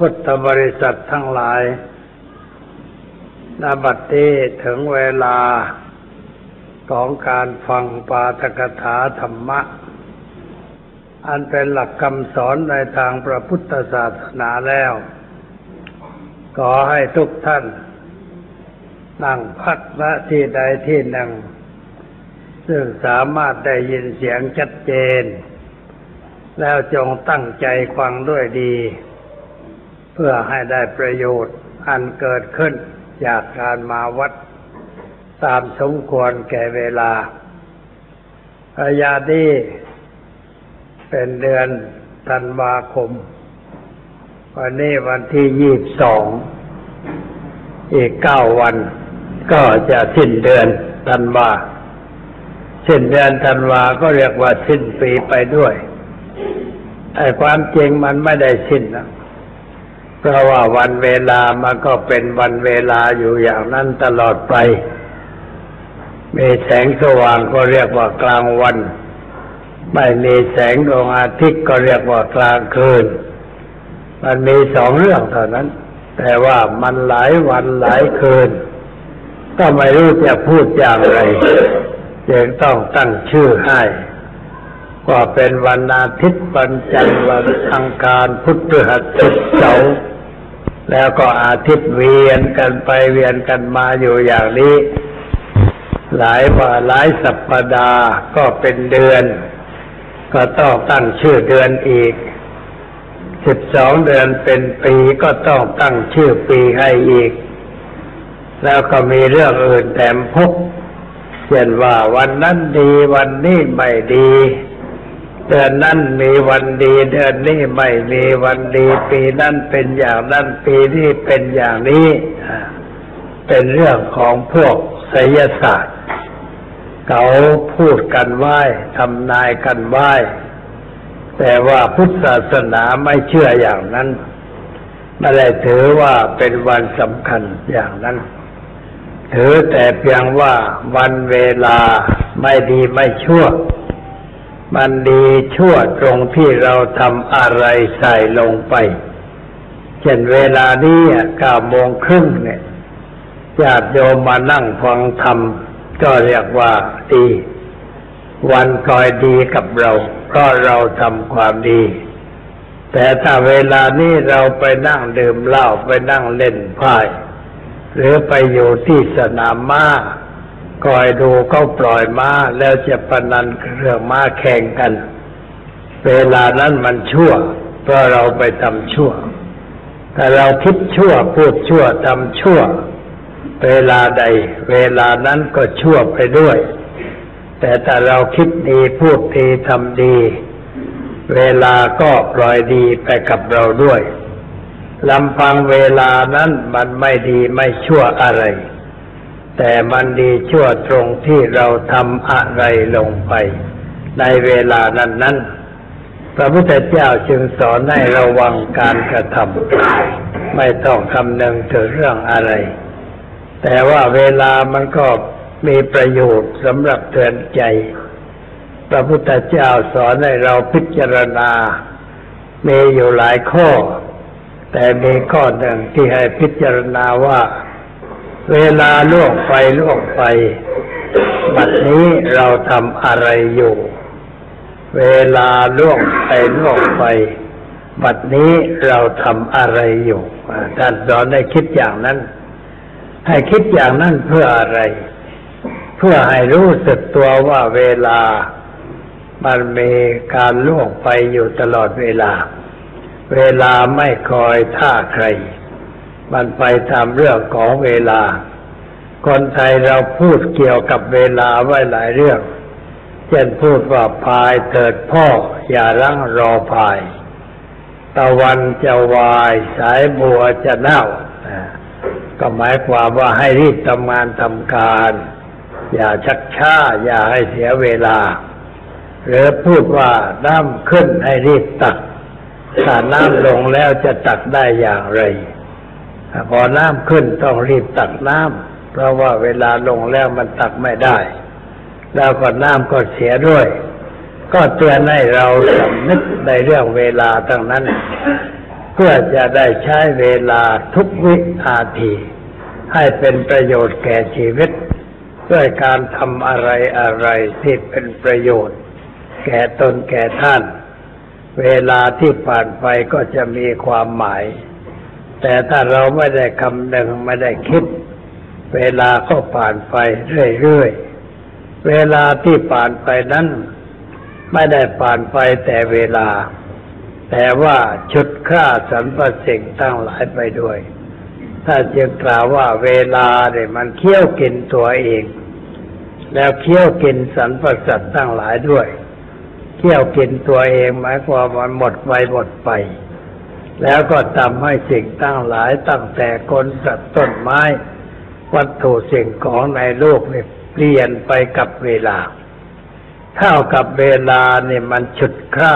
พุทธบริษัททั้งหลายนบัดนี้ถึงเวลาของการฟังปาฐกถาธรรมะ อันเป็นหลักคำสอนในทางพระพุทธศาสนาแล้ว ขอให้ทุกท่าน นั่งพักณที่ใดที่หนึ่ง ซึ่งสามารถได้ยินเสียงชัดเจน แล้วจงตั้งใจฟังด้วยดี เพื่อให้ได้ประโยชน์อันเกิดขึ้นจากการมาวัดตามสมควรแก่เวลาพยาดีเป็นเดือนธันวาคม วันนี้วันที่ยี่บสองอีกเก้าวัน ก็จะสิ้นเดือนธันวาสิ้นเดือนธันวาก็เรียกว่าสิ้นปีไปด้วยไอ้ความจริงมันไม่ได้สิ้นนะ เพราะว่าวันเวลามันก็เป็นวันเวลาอยู่อย่างนั้นตลอดไป มีแสงสว่างก็เรียกว่ากลางวัน ไม่มีแสงดวงอาทิตย์ก็เรียกว่ากลางคืน มันมีสองเรื่องเท่านั้น แต่ว่ามันหลายวันหลายคืน ก็ไม่รู้จะพูดอย่างไรจึงต้องตั้งชื่อให้ ว่าเป็นวันอาทิตย์วันจันทร์วันอังคารพุธพฤหัสศุกร์เสาร์แล้วก็อาทิตย์เวียนกันไปเวียนกันมาอยู่อย่างนี้ หลายว่าหลายสัปดาห์ก็เป็นเดือน ก็ต้องตั้งชื่อเดือนอีกสิบสองเดือนเป็นปีก็ต้องตั้งชื่อปีให้อีก แล้วก็มีเรื่องอื่นแถมพกเช่นว่าวันนั้นดีวันนี้ไม่ดี เดือนนั้นมีวันดีเดือนนี้ไม่มีวันดี ปีนั้นเป็นอย่างนั้นปีนี้เป็นอย่างนี้เป็นเรื่องของพวกไสยศาสตร์ เขาพูดกันไหว้ทำนายกันไหว้แต่ว่าพุทธศาสนาไม่เชื่ออย่างนั้นไม่ได้ถือว่าเป็นวันสำคัญอย่างนั้น ถือแต่เพียงว่าวันเวลาไม่ดีไม่ชั่ว มันดีชั่วตรงที่เราทำอะไรใส่ลงไป เช่นเวลานี้เก้าโมงครึ่งเนี่ยญาติโยมมานั่งฟังธรรมก็เรียกว่าดี วันคอยดีกับเรา เพราะเราทำความดี แต่ถ้าเวลานี้เราไปนั่งดื่มเหล้าไปนั่งเล่นไพ่หรือไปอยู่ที่สนามม้า คอยดูเขาปล่อยม้าแล้วจะปนันเรื่องม้าแข่งกัน เวลานั้นมันชั่ว เพราะเราไปทำชั่วถ้าเราคิดชั่วพูดชั่วทำชั่ว เวลาใด เวลานั้นก็ชั่วไปด้วย แต่ถ้าเราคิดดีพูดดีทำดี เวลาก็ปล่อยดีไปกับเราด้วยลำพังเวลานั้นมันไม่ดีไม่ชั่วอะไร แต่มันดีชั่วตรงที่เราทำอะไรลงไป ในเวลานั้นนั้นพระพุทธเจ้าจึงสอนให้ระวังการกระทำไม่ต้องคำนึงถึงเรื่องอะไร แต่ว่าเวลามันก็มีประโยชน์สำหรับเตือนใจ พระพุทธเจ้าสอนให้เราพิจารณา มีอยู่หลายข้อ แต่มีข้อหนึ่งที่ให้พิจารณาว่า เวลาล่วงไปล่วงไปบัดนี้เราทำอะไรอยู่ เวลาล่วงไปล่วงไปบัดนี้เราทำอะไรอยู่ท่านสอนให้คิดอย่างนั้น ให้คิดอย่างนั้นเพื่ออะไร เพื่อให้รู้สึกตัวว่าเวลามันมีการล่วงไปอยู่ตลอดเวลา เวลาไม่คอยท่าใคร มันไปตามเรื่องของเวลา คนไทยเราพูดเกี่ยวกับเวลาไว้หลายเรื่อง เช่นพูดว่าพายเถิดพ่อ อย่ารั้งรอพาย ตะวันจะวายสายบัวจะเน่าก็หมายความว่าให้รีบทำงานทำการ อย่าชักช้า อย่าให้เสียเวลา หรือพูดว่าน้ำขึ้นให้รีบตักถ้าน้ำลงแล้วจะตักได้อย่างไร พอน้ำขึ้นต้องรีบตักน้ำเพราะว่าเวลาลงแล้วมันตักไม่ได้ แล้วก็น้ำก็เสียด้วย ก็เตือนให้เราสำนึกในเรื่องเวลาทั้งนั้น เพื่อจะได้ใช้เวลาทุกวินาที ให้เป็นประโยชน์แก่ชีวิต ด้วยการทำอะไรอะไรที่เป็นประโยชน์ แก่ตนแก่ท่าน เวลาที่ผ่านไปก็จะมีความหมาย แต่ถ้าเราไม่ได้คำนึงไม่ได้คิด เวลาก็ผ่านไปเรื่อยๆ เวลาที่ผ่านไปนั้น ไม่ได้ผ่านไปแต่เวลา แต่ว่าชุดค่าสรรพสิ่งตั้งหลายไปด้วย ถ้าจึงกล่าวว่าเวลาเนี่ยมันเคี้ยวกินตัวเอง แล้วเคี้ยวกินสรรพสัตว์ตั้งหลายด้วย เคี้ยวกินตัวเองหมายความว่าหมดไปหมดไป แล้วก็ทำให้สิ่งตั้งหลายตั้งแต่คนสัตว์ต้นไม้ วัตถุสิ่งของในโลกเนี่ยเปลี่ยนไปกับเวลา เท่ากับเวลาเนี่ยมันฉุดค่า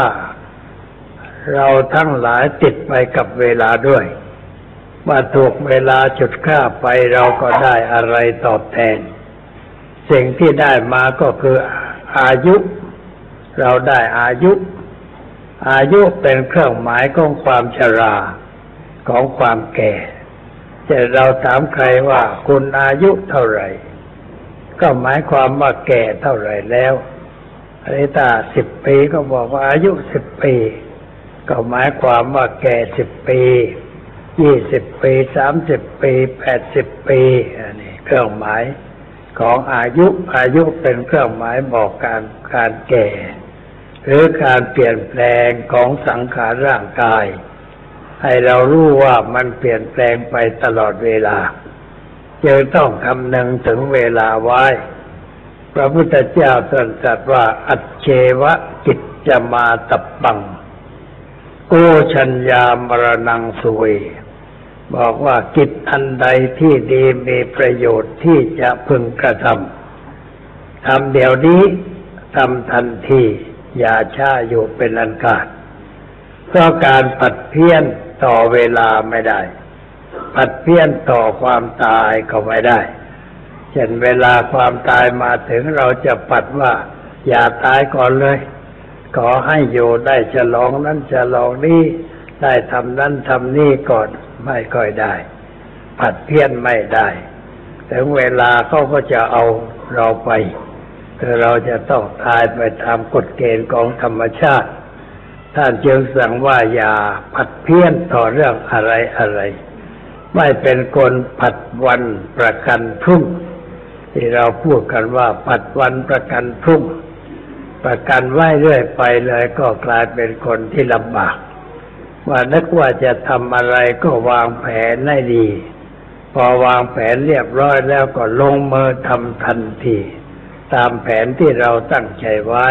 เราทั้งหลายติดไปกับเวลาด้วยว่าถูกเวลาฉุดค่าไปเราก็ได้อะไรตอบแทน สิ่งที่ได้มาก็คืออายุ เราได้อายุ อายุเป็นเครื่องหมายของความชราของความแก่จะเราถามใครว่าคุณอายุเท่าไหร่ ก็หมายความว่าแก่เท่าไหร่แล้วอันนี้ถ้าสิบปีก็บอกว่าอายุสิบปี ก็หมายความว่าแก่สิบปียี่สิบปีสามสิบปีแปดสิบปีอันนี้เครื่องหมายของอายุอายุเป็นเครื่องหมายบอกการการแก่ หรือการเปลี่ยนแปลงของสังขารร่างกาย ให้เรารู้ว่ามันเปลี่ยนแปลงไปตลอดเวลาจึงต้องคำนึงถึงเวลาไว้ พระพุทธเจ้าตรัสว่า อัจเชวะกิจจะมาตับบัง โกชัญญามรณังสุเวบอกว่ากิจอันใดที่ดีมีประโยชน์ที่จะพึงกระทำทำเดี๋ยวนี้ทำทันที อย่าช้าอยู่เป็นอันขาดเพราะการปัดเพี้ยนต่อเวลาไม่ได้ ปัดเพี้ยนต่อความตายก็ไม่ได้ เช่นเวลาความตายมาถึงเราจะปัดว่า อย่าตายก่อนเลย ขอให้อยู่ได้ฉลองนั้นฉลองนี้ได้ทำนั้นทำนี่ก่อนไม่ค่อยได้ ผัดเพี้ยนไม่ได้ ถึงเวลาเขาก็จะเอาเราไป คือเราจะต้องตายไปตามกฎเกณฑ์ของธรรมชาติ ท่านจึงสั่งว่าอย่าผัดเพี้ยนต่อเรื่องอะไรอะไร ไม่เป็นคนผัดวันประกันพรุ่ง ที่เราพูดกันว่าผัดวันประกันพรุ่ง ประกันไว้เรื่อยไปเลยก็กลายเป็นคนที่ลำบาก ว่านึกว่าจะทำอะไรก็วางแผนให้ดี พอวางแผนเรียบร้อยแล้วก็ลงมือทำทันที ตามแผนที่เราตั้งใจไว้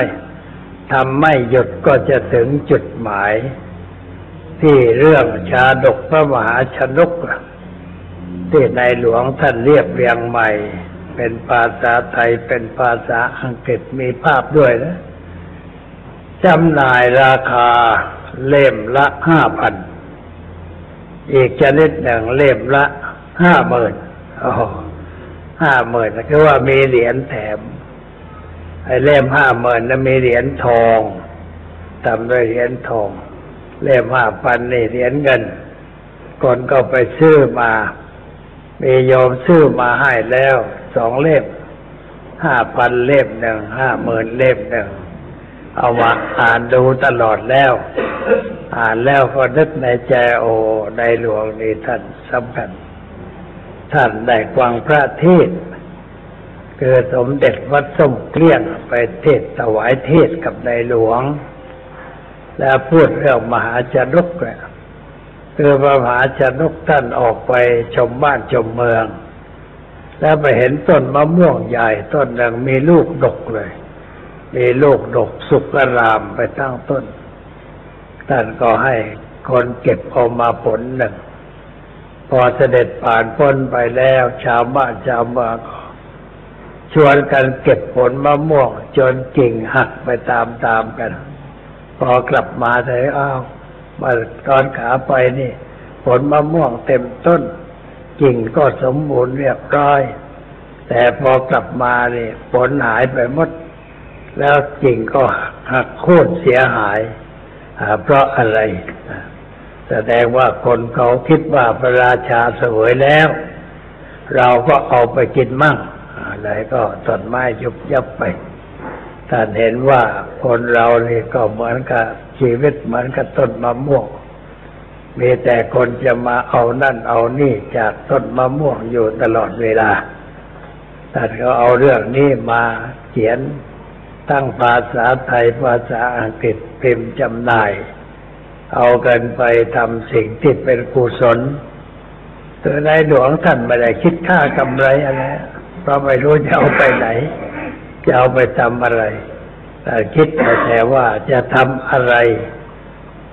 ทำไม่หยุดก็จะถึงจุดหมาย ที่เรื่องชาดกพระมหาชนกที่ในหลวงท่านเรียบเรียงใหม่ เป็นภาษาไทยเป็นภาษาอังกฤษมีภาพด้วยนะจำหน่ายราคาเล่มละห้าพันอีกชนิดหนึ่งเล่มละห้าหมื่นห้าหมื่นคือว่ามีเหรียญแถม ไอ้เล่มห้าหมื่นนั้นมีเหรียญทองทำด้วยเหรียญทอง เล่มห้าพันนี่เหรียญเงิน คนก็ไปซื้อมา มีโยมซื้อมาให้แล้วสองเล่มห้าพันเล่มหนึ่งห้าหมื่นเล่มหนึ่งเอามาอ่านดูตลอดแล้ว อ่านแล้วก็นึกในใจโอ้ในหลวงนี่ท่านสำคัญ ท่านได้กวางพระเทศ คือสมเด็จวัดส้มเกลี้ยงไปเทศถวายเทศกับในหลวง แล้วพูดเรื่องมหาชนกเนี่ยคือพระมหาชนกท่านออกไปชมบ้านชมเมือง แล้วไปเห็นต้นมะม่วงใหญ่ต้นหนึ่งมีลูกดกเลย มีลูกดกสุกรามไปตั้งต้นท่านก็ให้คนเก็บออกมาผลหนึ่ง พอเสด็จผ่านพ้นไปแล้ว ชาวบ้านชาวเมืองก็ ชวนกันเก็บผลมะม่วงจนกิ่งหักไปตามๆกัน พอกลับมาเลยอ้าวมาตอนขาไปนี่ ผลมะม่วงเต็มต้น กิ่งก็สมบูรณ์เรียบร้อย แต่พอกลับมาเนี่ยผลหายไปหมด แล้วกิ่งก็หักโค่นเสียหาย เพราะอะไรแสดงว่าคนเขาคิดว่าพระราชาเสวยแล้ว เราก็เอาไปกินมั่ง อะไรก็ต้นไม้ยุบยับไปท่านเห็นว่าคนเรานี่ก็เหมือนกับชีวิตเหมือนกับต้นมะม่วง มีแต่คนจะมาเอานั่นเอานี่จากต้นมะม่วงอยู่ตลอดเวลาท่านก็เอาเรื่องนี้มาเขียนตั้งภาษาไทยภาษาอังกฤษพิมพ์จำหน่าย เอากันไปทำสิ่งที่เป็นกุศลตัวในหลวงท่านไม่ได้คิดค่ากำไรอะไร ราะไม่รู้จะเอาไปไหน จะเอาไปทำอะไรแต่คิดแต่ว่าจะทำอะไร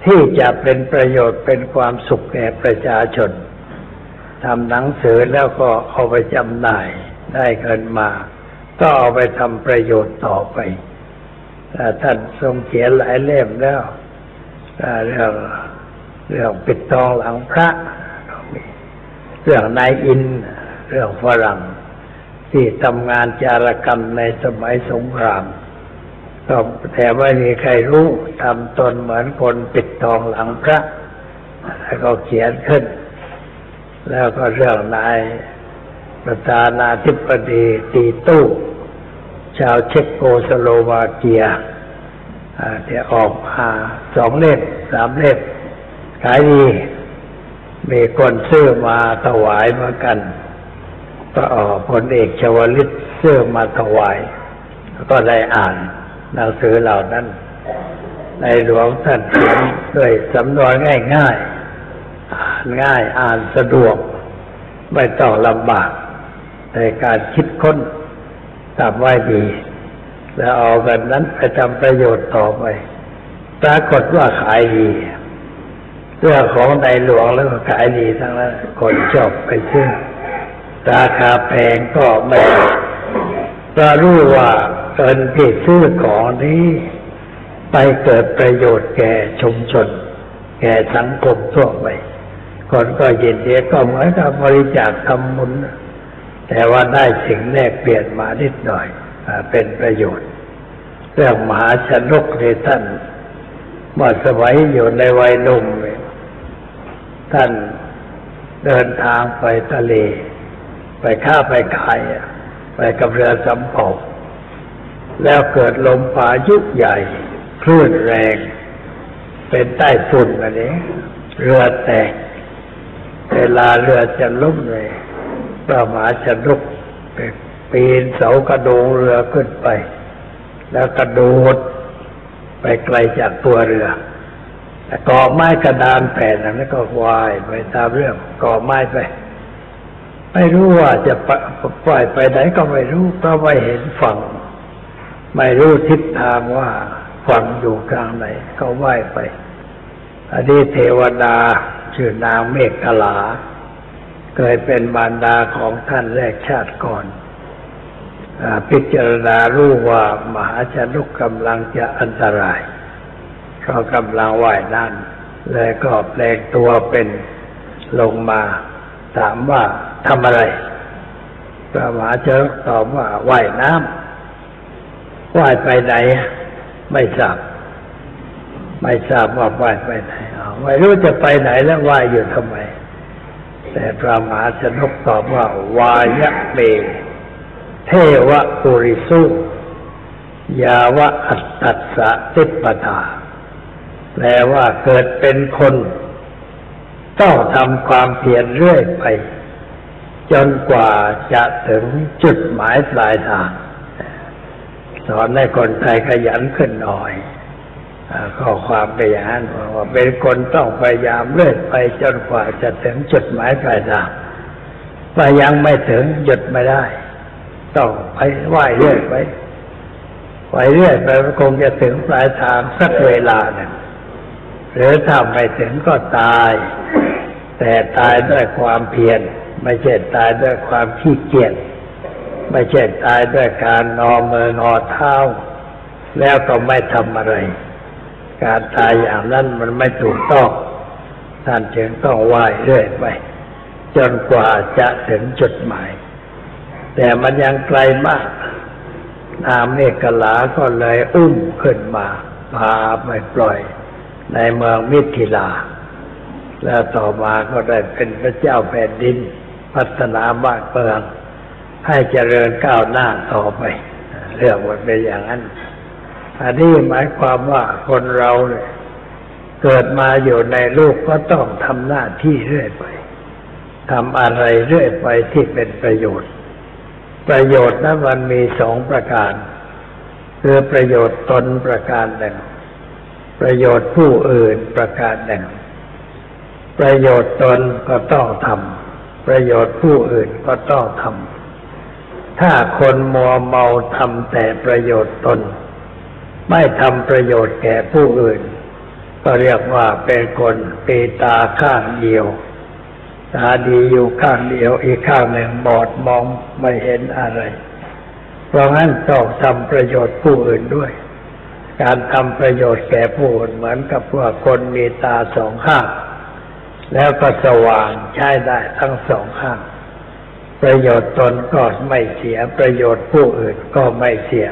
ที่จะเป็นประโยชน์เป็นความสุขแก่ประชาชนทำหนังสือแล้วก็เอาไปจำหน่ายได้เงินมา ก็เอาไปทำประโยชน์ต่อไปท่านทรงเขียนหลายเล่มแล้วเรื่องเรื่องปิดทองหลังพระ เรื่องนายอิน เรื่องฝรั่ง ที่ทำงานจารกรรมในสมัยสงครามก็แต่ไม่มีใครรู้ทำตนเหมือนคนปิดทองหลังพระ แล้วก็เขียนขึ้น แล้วก็เรื่องนายประธานาธิบดีตีตู้ ชาวเช็กโกสโลวาเกียที่ออกมาสองเล่มสามเล่มขายดี มีคนซื้อมาถวายเหมือนกัน ก็ออกผลเอกชวลิตซื้อมาถวาย ก็ได้อ่านหนังสือเหล่านั้น ในหลวงท่านเขียนด้วยสำนวนง่ายๆ อ่านง่ายอ่านสะดวก ไม่ต้องลำบาก ในการคิดค้นทำไว้ดี แล้วเอากันนั้นไปทำประโยชน์ต่อไปปรากฏว่าขายดีเรื่องของในหลวงแล้วก็ขายดีทั้งนั้นคนชอบไปซื้อ ราคาแพงก็ไม่เรารู้ว่าเงินที่ซื้อของนี้ ไปเกิดประโยชน์แก่ชุมชน แก่สังคมทั่วไปคนก็ยินดีก็เหมือนกับบริจาคทำบุญแต่ว่าได้สิ่งแลกเปลี่ยนมานิดหน่อยเป็นประโยชน์ เรื่องมหาชนกในท่านเมื่อสมัยอยู่ในวัยหนุ่มท่านเดินทางไปทะเล ไปข้าไปขายไปกับเรือสำเภาแล้วเกิดลมพายุใหญ่ คลื่นแรง เป็นใต้ฝุ่นอันนี้ เรือแตก เวลาเรือจะล่มเลยพระมหาชนกปีนเสากระโดงเรือขึ้นไป แล้วกระโดดไปไกลจากตัวเรือแต่ก่อไม้กระดานแผ่นนั้นก็วายไปตามเรื่องก่อไม้ไป ไม่รู้ว่าจะปล่อยไปไหนก็ไม่รู้เพราะไม่เห็นฝั่ง ไม่รู้ทิศทางว่าฝั่งอยู่กลางไหน ก็ว่ายไป อันนี้เทวดาชื่อนางเมฆกลาเคยเป็นมารดาของท่านแรกชาติก่อนอพิจารณารู้ว่ามหาชนุกกำลังจะอันตรายเขากำลังว่ายน้ำเลยก็แปลงตัวเป็นลงมาถามว่า ทำอะไรพระมหาชนกตอบว่าว่ายน้ำว่ายไปไหน ไม่ทราบ ไม่ทราบว่าว่ายไปไหนไม่รู้จะไปไหนแล้วว่ายอยู่ทำไม แต่พระมหาชนกตอบว่าวายะเม เทวะปุริสุยาวะอัตตัสสะติปตาแปลว่าเกิดเป็นคน ต้องทำความเพียรเรื่อยไป จนกว่าจะถึงจุดหมายปลายทาง สอนให้คนไทยขยันขึ้นหน่อยข้อความไปอย่างนั้นว่าเป็นคนต้องพยายามเรื่อยไปจนกว่าจะถึงจุดหมายปลายทางว่ายังไม่ถึงหยุดไม่ได้ ต้องไปไหวเรื่อยไปไหวเรื่อยไปคงจะถึงปลายทางสักเวลาหนึ่งหรือถ้าไม่ถึงก็ตาย แต่ตายด้วยความเพียร ไม่ใช่ตายด้วยความขี้เกียจไม่ใช่ตายด้วยการนอนมือนอเท้า แล้วก็ไม่ทำอะไร การตายอย่างนั้นมันไม่ถูกต้องท่านจึงต้องไหว้เรื่อยไป จนกว่าจะถึงจุดหมาย แต่มันยังไกลมากนามเมกลาก็เลยอุ้มขึ้นมาพาไปปล่อย ในเมืองมิถิลา แล้วต่อมาก็ได้เป็นพระเจ้าแผ่นดิน พัฒนาบ้านเมืองให้เจริญก้าวหน้าต่อไป เรื่องมันเป็นอย่างนั้น อันนี้หมายความว่าคนเราเนี่ยเกิดมาอยู่ในโลกก็ต้องทำหน้าที่เรื่อยไปทำอะไรเรื่อยไปที่เป็นประโยชน์ ประโยชน์นั้นมันมีสองประการ คือประโยชน์ตนประการหนึ่ง ประโยชน์ผู้อื่นประการหนึ่ง ประโยชน์ตนก็ต้องทำ ประโยชน์ผู้อื่นก็ต้องทำถ้าคนมัวเมาทำแต่ประโยชน์ตน ไม่ทำประโยชน์แก่ผู้อื่น ก็เรียกว่าเป็นคนปีตาข้างเดียวตาดีอยู่ข้างเดียวอีกข้างหนึ่งบอดมองไม่เห็นอะไร เพราะงั้นต้องทำประโยชน์ผู้อื่นด้วย การทำประโยชน์แก่ผู้อื่นเหมือนกับว่าคนมีตาสองข้าง แล้วก็สว่างใช้ได้ทั้งสองข้าง ประโยชน์ตนก็ไม่เสียประโยชน์ผู้อื่นก็ไม่เสีย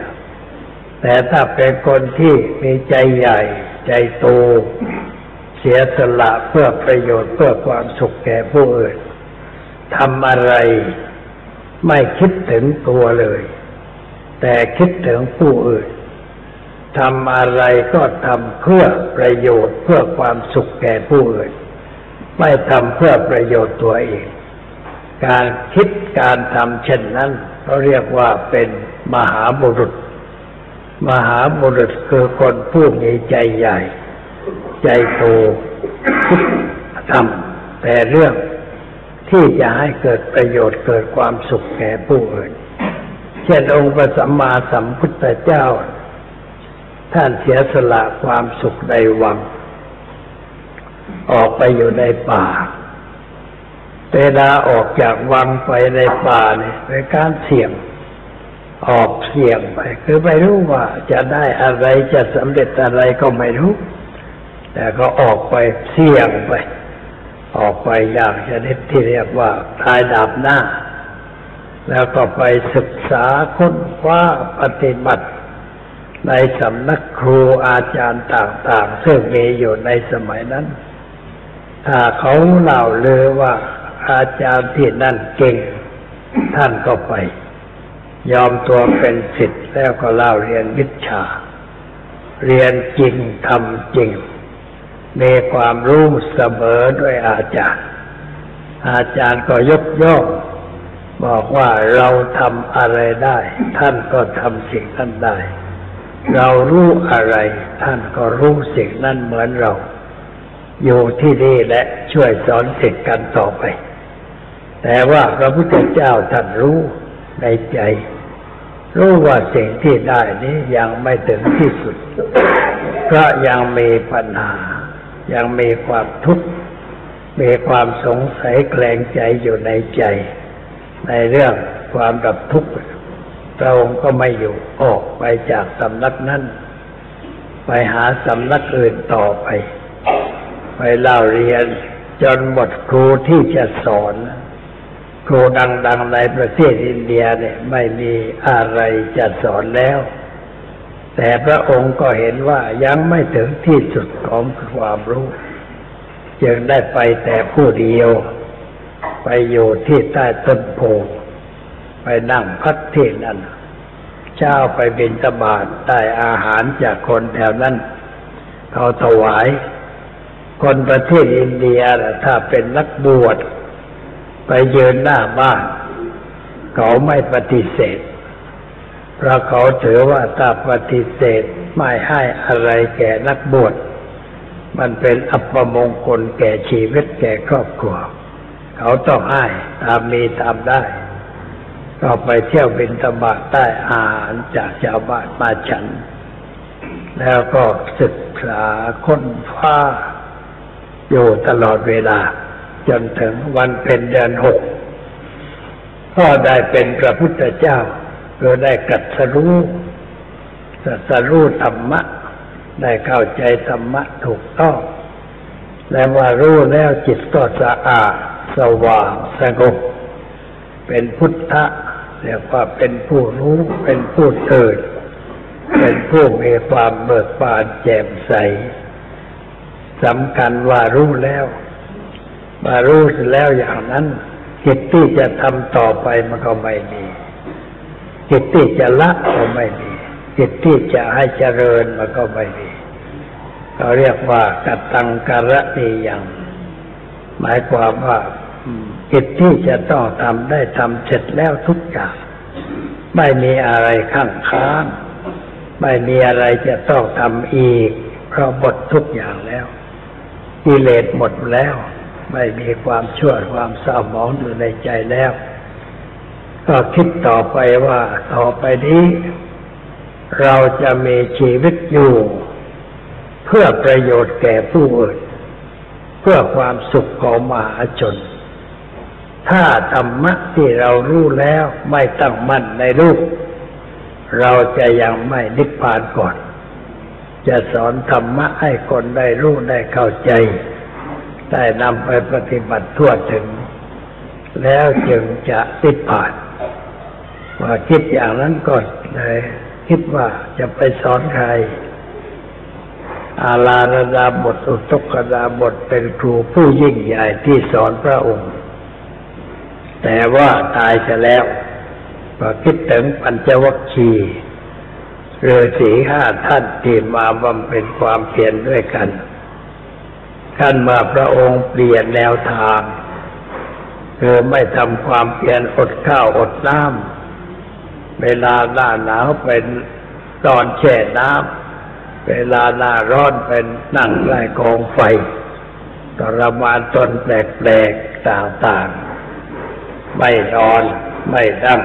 แต่ถ้าเป็นคนที่มีใจใหญ่ ใจโต เสียสละเพื่อประโยชน์เพื่อความสุขแก่ผู้อื่นทำอะไรไม่คิดถึงตัวเลย แต่คิดถึงผู้อื่นทำอะไรก็ทำเพื่อประโยชน์เพื่อความสุขแก่ผู้อื่น ไม่ทำเพื่อประโยชน์ตัวเอง การคิดการทำเช่นนั้นเขาเรียกว่าเป็นมหาบุรุษ มหาบุรุษคือคนผู้มีใจใหญ่ ใจโตทำแต่เรื่องที่จะให้เกิดประโยชน์เกิดความสุขแก่ผู้อื่น เช่นองค์พระสัมมาสัมพุทธเจ้า ท่านเสียสละความสุขในวัง ออกไปอยู่ในป่าเวลาออกจากวังไปในป่าเนี่ยเป็นการเสี่ยง ออกเสี่ยงไป คือไม่รู้ว่าจะได้อะไรจะสำเร็จอะไรก็ไม่รู้ แต่ก็ออกไปเสี่ยงไป ออกไปอย่างชนิดที่เรียกว่าทายดาบหน้า แล้วก็ไปศึกษาค้นคว้าปฏิบัติในสำนักครูอาจารย์ต่าง ๆ ซึ่งมีอยู่ในสมัยนั้น ถ้าเขาเล่าเลยว่าอาจารย์ที่นั่นเก่ง ท่านก็ไป ยอมตัวเป็นสิทธิ์แล้วก็เล่าเรียนวิชา เรียนจริงทำจริงมีความรู้เสมอด้วยอาจารย์ อาจารย์ก็ยกย่องบอกว่าเราทำอะไรได้ ท่านก็ทำสิ่งนั้นได้ เรารู้อะไร ท่านก็รู้สิ่งนั้นเหมือนเรา อยู่ที่นี่และช่วยสอนสิ่งกันต่อไป แต่ว่าพระพุทธเจ้าท่านรู้ในใจ รู้ว่าสิ่งที่ได้นี้ยังไม่ถึงที่สุด เพราะยังมีปัญหา ยังมีความทุกข์มีความสงสัยแกลงใจอยู่ในใจ ในเรื่องความดับทุกข์พระองค์ก็ไม่อยู่ออกไปจากสำนักนั้น ไปหาสำนักอื่นต่อไป ไปเล่าเรียน จนหมดครูที่จะสอน ครูดังๆในประเทศอินเดียเนี่ยไม่มีอะไรจะสอนแล้ว แต่พระองค์ก็เห็นว่ายังไม่ถึงที่สุดของความรู้จึงได้ไปแต่ผู้เดียว ไปอยู่ที่ใต้ต้นโพไปนั่งพักที่นั่นเช้าไปบินตบาทได้อาหารจากคนแถวนั้น เขาถวาย คนประเทศอินเดียถ้าเป็นนักบวช ไปยืนหน้าบ้าน เขาไม่ปฏิเสธ เพราะเขาถือว่าถ้าปฏิเสธไม่ให้อะไรแก่นักบวช มันเป็นอัปมงคลแก่ชีวิตแก่ครอบครัว เขาต้องให้ตามมีตามได้ก็ไปเที่ยวบินตบาทใต้อาหารจากชาวบ้านมาฉัน แล้วก็ศึกษาค้นฟ้า อยู่ตลอดเวลา จนถึงวันเป็นเดือนหกก็ได้เป็นพระพุทธเจ้าก็ได้กัดสรู้สัสรู้ธรรมะ ได้เข้าใจธรรมะถูกต้องและว่ารู้แล้วจิตก็สะอาดสว่างสงบเป็นพุทธะเรียกว่าเป็นผู้รู้เป็นผู้ตื่นเป็นผู้มีความเบิกบานแจ่มใส สำคัญว่ารู้แล้วมารู้แล้วอย่างนั้นจิตที่จะทำต่อไปมันก็ไม่มีจิตที่จะละก็ไม่มีจิตที่จะให้เจริญมันก็ไม่มีเราเรียกว่ากัตตังการะนียังหมายความว่าจิตที่จะต้องทำได้ทำเสร็จแล้วทุกอย่างไม่มีอะไรข้างค้างไม่มีอะไรจะต้องทำอีกเพราะหมดทุกอย่างแล้ว กิเลสหมดแล้ว ไม่มีความชั่วความเศร้าหมองอยู่ในใจแล้ว ก็คิดต่อไปว่าต่อไปนี้ เราจะมีชีวิตอยู่ เพื่อประโยชน์แก่ผู้อื่น เพื่อความสุขของมหาชน ถ้าธรรมะที่เรารู้แล้วไม่ตั้งมั่นในรูปเราจะยังไม่นิพพานก่อน จะสอนธรรมะให้คนได้รู้ได้เข้าใจ ได้นำไปปฏิบัติทั่วถึง แล้วจึงจะนิพพานว่าคิดอย่างนั้นก็เลยคิดว่าจะไปสอนใคร อาลาระดาบทอุตกดาบทเป็นครูผู้ยิ่งใหญ่ที่สอนพระองค์ แต่ว่าตายจะแล้วก็คิดถึงปัญจวัคคีย์ เรือสีห้าท่านที่มาบำเพ็ญความเพียรด้วยกันท่านมาพระองค์เปลี่ยนแนวทางคือไม่ทำความเพียรอดข้าวอดน้ำเวลาหน้าหนาวเป็นตอนแช่น้ำเวลาหน้าร้อนเป็นนั่งใกล้กองไฟทรมานตนแปลกๆต่างๆ ไม่นอนไม่ดั้ง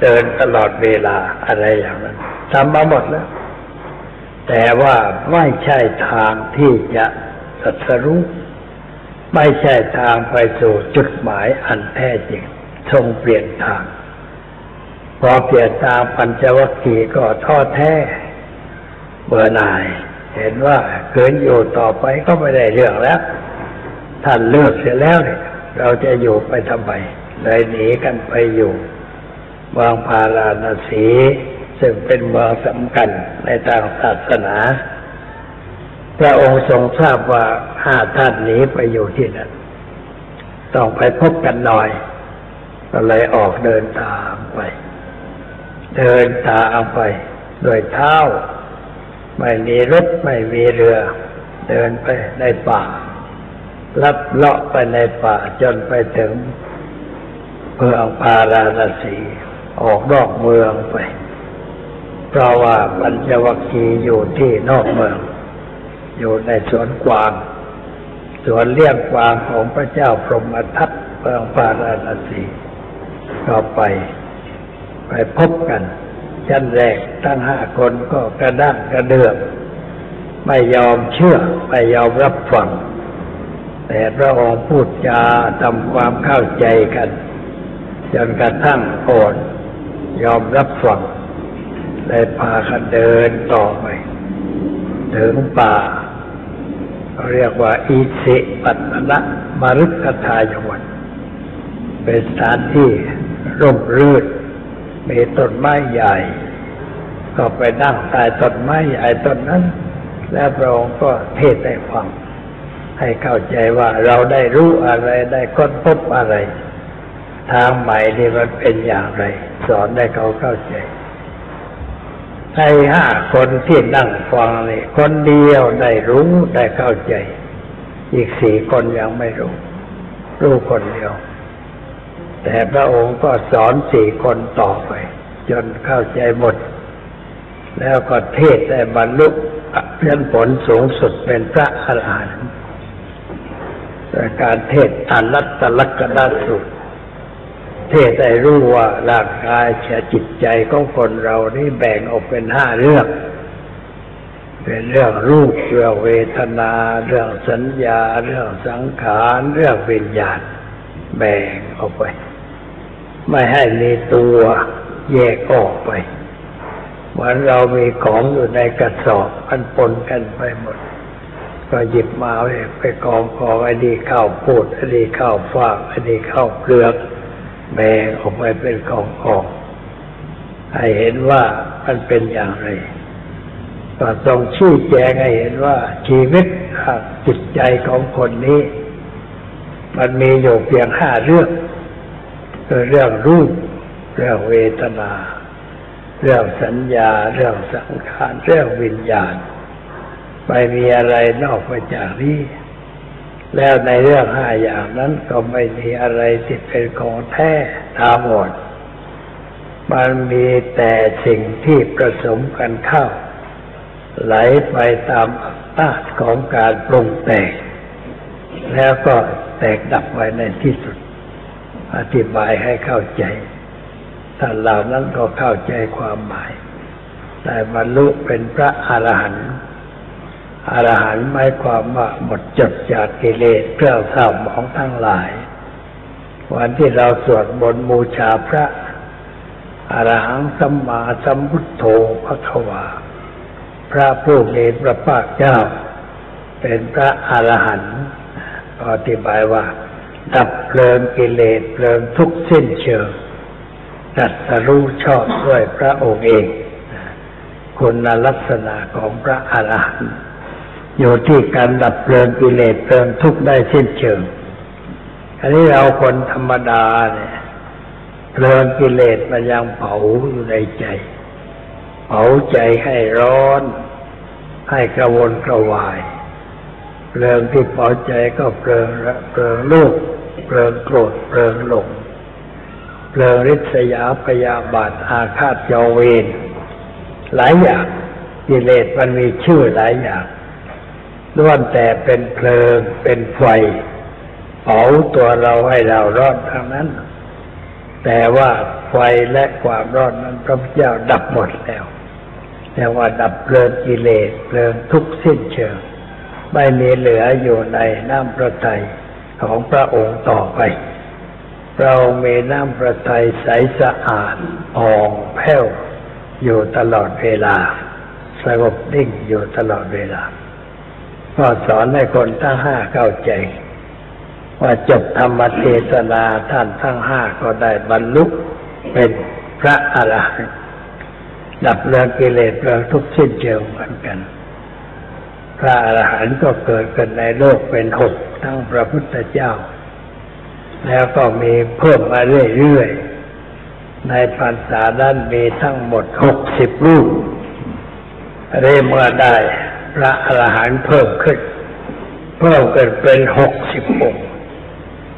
เดินตลอดเวลาอะไรอย่างนั้น ทำมาหมดแล้ว แต่ว่าไม่ใช่ทางที่จะสัสรู้ไม่ใช่ทางไปสู่จุดหมายอันแท้จริงทรงเปลี่ยนทาง พอเปลี่ยนทางปัญจวัคคีย์ก็ท้อแท้ เบื่อหน่าย เห็นว่าเกินอยู่ต่อไปก็ไม่ได้เรื่องแล้ว ท่านเลือกเสียแล้วเนี่ยเราจะอยู่ไปทำไมเลยหนีกันไปอยู่เมืองพาราณสี ซึ่งเป็นเมืองสำคัญในทางศาสนา พระองค์ทรงทราบว่าห้าท่านหนีไปอยู่ที่นั่นต้องไปพบกันหน่อย ก็เลยออกเดินทางไป เดินทางไปโดยเท้า ไม่มีรถไม่มีเรือ เดินไปในป่า ลัดเลาะไปในป่าจนไปถึงเมืองพาราณสี ออกนอกเมืองไป เพราะว่าปัญจวัคคีย์อยู่ที่นอกเมือง อยู่ในสวนกวาง สวนเลี้ยงกวางของพระเจ้าพรหมทัตเมืองปาราณสีก็ไป ไปพบกันชั้นแรกทั้งห้าคนก็กระด้างกระเดืองไม่ยอมเชื่อ ไม่ยอมรับฟัง แต่พระองค์พูดจาทำความเข้าใจกัน จนกระทั่งโกรธยอมรับฟัง ได้พากันเดินต่อไปถึงป่า เรียกว่า อิสิปัตนะมรุกทายวันเป็นสถานที่ร่มรื่นมีต้นไม้ใหญ่ ก็ไปนั่งใต้ต้นไม้ใหญ่ต้นนั้น แล้วพระองค์ก็เทศให้ฟัง ให้เข้าใจว่าเราได้รู้อะไรได้ค้นพบอะไร ทางใหม่นี่มันเป็นอย่างไร สอนได้เขาเข้าใจ ในห้าคนที่นั่งฟังนี่คนเดียวได้รู้ได้เข้าใจ อีกสี่คนยังไม่รู้ รู้คนเดียว แต่พระองค์ก็สอนสี่คนต่อไป จนเข้าใจหมด แล้วก็เทศได้บรรลุเป็นผลสูงสุดเป็นพระอรหันต์การเทศอนัตตลักษณสุด เทศได้รู้ว่าร่างกายแฉจิตใจของคนเรานี่แบ่งออกเป็นห้าเรื่อง เป็นเรื่องรูปเรื่องเวทนา เรื่องสัญญา เรื่องสังขาร เรื่องวิญญาณแบ่งออกไป ไม่ให้มีตัวแยกออกไปเหมือนเรามีของอยู่ในกระสอบมันปนกันไปหมด ก็หยิบมาไปกองกองอันนี้ข้าวพูดอันนี้ข้าวฟากอันนี้ข้าวเปลือก แบ่งออกไปเป็นกองกองให้เห็นว่ามันเป็นอย่างไรก็ต้องชี้แจงให้เห็นว่าชีวิตจิตใจของคนนี้ มันมีอยู่เพียงห้าเรื่องคือเรื่องรูป เรื่องเวทนา เรื่องสัญญา เรื่องสังขาร เรื่องวิญญาณไม่มีอะไรนอกไปจากนี้ แล้วในเรื่องห้าอย่างนั้นก็ไม่มีอะไรที่เป็นของแท้ตาหมด มันมีแต่สิ่งที่ผสมกันเข้า ไหลไปตามอำนาจของการปรุงแต่งแล้วก็แตกดับไปในที่สุด อธิบายให้เข้าใจท่านเหล่านั้นก็เข้าใจความหมายได้บรรลุเป็นพระอรหันต์ อรหันต์หมายความว่าหมดจดจากกิเลสเครื่องเศร้าหมองทั้งหลาย วันที่เราสวดมนต์บูชาพระอรหังสัมมาสัมพุทโธพระควา พระผู้มีพระภาคเจ้า เป็นพระอรหันต์อธิบายว่า ดับเพลิงกิเลสเพลิงทุกสิ้นเชิงตัดสรู้ชอบด้วยพระองค์เอง คุณลักษณะของพระอรหันต์ อยู่ที่การดับเพลิงกิเลสเพลิงทุกข์ได้สิ้นเชิง อันนี้เราคนธรรมดาเนี่ยเพลิงกิเลสมันยังเผาอยู่ในใจ เผาใจให้ร้อน ให้กระวนกระวาย เพลิงที่เผาใจก็เพลิงเพลิงลูกเพลิงโกรธเพลิงหลงเพลิงริษยาพยาบาทอาฆาตเจาเวรหลายอย่างกิเลสมันมีชื่อหลายอย่าง ล้วนแต่เป็นเพลิงเป็นไฟเผาตัวเราให้เรารอดทั้งนั้น แต่ว่าไฟและความรอดนั้นพระพุทธเจ้าดับหมดแล้ว แต่ว่าดับเพลิงกิเลสเพลิงทุกสิ้นเชิง ไม่มีเหลืออยู่ในน้ำพระทัยของพระองค์ต่อไป เรามีน้ำพระทัยใสสะอาดอ่องแผ้วอยู่ตลอดเวลา สงบนิ่งอยู่ตลอดเวลา ก็สอนให้คนทั้งห้าเข้าใจ ว่าจบธรรมเทศนาท่านทั้งห้าก็ได้บรรลุเป็นพระอรหันต์ดับเรื่องกิเลสเรื่องทุกข์สิ้นเชิงเหมือนกัน พระอรหันต์ก็เกิดกันในโลกเป็นหกทั้งพระพุทธเจ้า แล้วก็มีเพิ่มมาเรื่อยๆ ในพรรษานั้นมีทั้งหมดหกสิบรูปเรีเมื่อได้ พระอรหันต์เพิ่มขึ้น เพิ่มเกันเป็นหกสิบองค์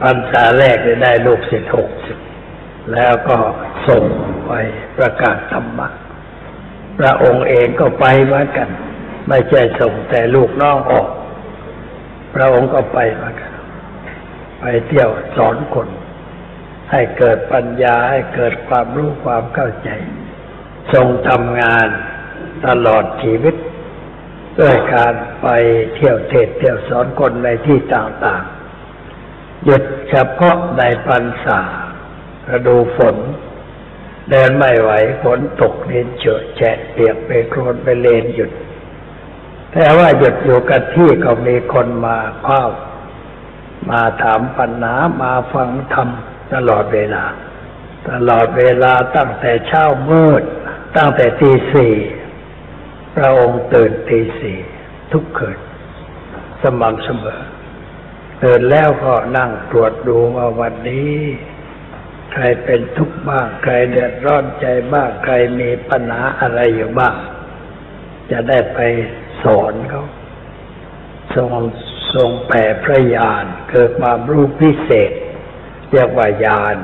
พรรษาแรกได้ลูกศิษย์หกสิบแล้วก็ส่งไปประกาศธรรมะพระองค์เองก็ไปเหมือนกัน ไม่ใช่ส่งแต่ลูกน้องออก พระองค์ก็ไปมากัน ไปเที่ยวสอนคน ให้เกิดปัญญาให้เกิดความรู้ความเข้าใจ ทรงทำงานตลอดชีวิต ด้วยการไปเที่ยวเทศเที่ยวสอนคนในที่ต่างๆ หยุดเฉพาะในปันษาฤดูฝน เดินไม่ไหวฝนตกเนนเฉอะแฉะเปียกไปโคลนไปเลนหยุด แต่ว่าหยุดอยู่กับที่ก็มีคนมาเฝ้ามาถามปัญหามาฟังธรรมตลอดเวลา ตลอดเวลาตั้งแต่เช้ามืด ตั้งแต่ตีสี่ พระองค์ตื่นตีสี่ทุกคืนสม่ำเสมอตื่นแล้วก็นั่งตรวจดูว่าวันนี้ ใครเป็นทุกข์บ้าง ใครเดือดร้อนใจบ้าง ใครมีปัญหาอะไรอยู่บ้าง จะได้ไปสอนเขาทรงทรงแผ่พระญาณเกิดความรู้พิเศษ เรียกว่าญาณ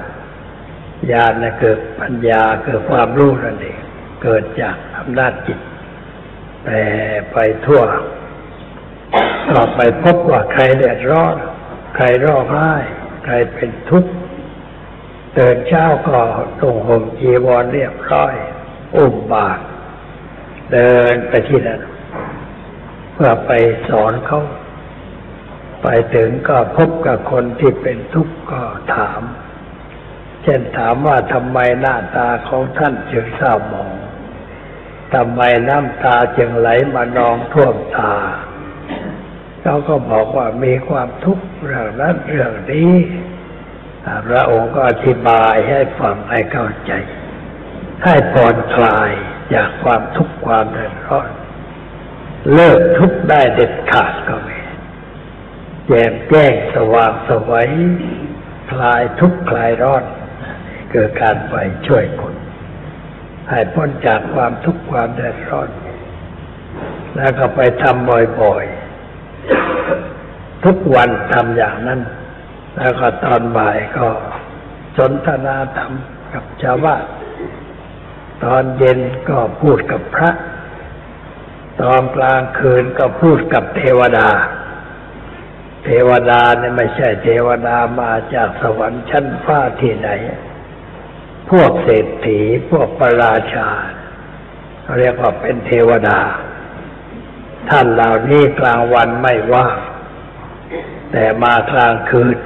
ญาณนะเกิดปัญญาเกิดความรู้นั่นเองเกิดจากอำนาจจิต แต่ไปทั่วก็ไปพบว่าใครเดือดร้อน ใครร้องไห้ใครเป็นทุกข์เดินเช้าก็ต้องห่มจีวรเรียบร้อย อุ้มบาตรเดินไปที่นั่นเพื่อไปสอนเขาไปถึงก็พบกับคนที่เป็นทุกข์ก็ถาม เช่นถามว่าทำไมหน้าตาของท่านจึงเศร้าหมอง ทำไมน้ำตาจึงไหลมานองท่วมตาเขาก็บอกว่ามีความทุกข์เรื่องนั้นเรื่องนี้พระองค์ก็อธิบายให้ฟังให้เข้าใจ ให้ผ่อนคลายจากความทุกข์ความเดือดร้อน เลิกทุกข์ได้เด็ดขาดก็มีแจ่มแจ้งสว่างสวัยคลายทุกข์คลายร้อนเกิดการไปช่วยคน ให้พ้นจากความทุกข์ความเดือดร้อน แล้วก็ไปทำบ่อยๆ ทุกวันทำอย่างนั้น แล้วก็ตอนบ่ายก็สนทนาธรรมกับชาวบ้านตอนเย็นก็พูดกับพระ ตอนกลางคืนก็พูดกับเทวดา เทวดาเนี่ยไม่ใช่เทวดามาจากสวรรค์ชั้นฟ้าที่ไหน พวกเศรษฐีพวกประราชาเรียกว่าเป็นเทวดา ท่านเหล่านี้กลางวันไม่ว่างแต่มากลางคืน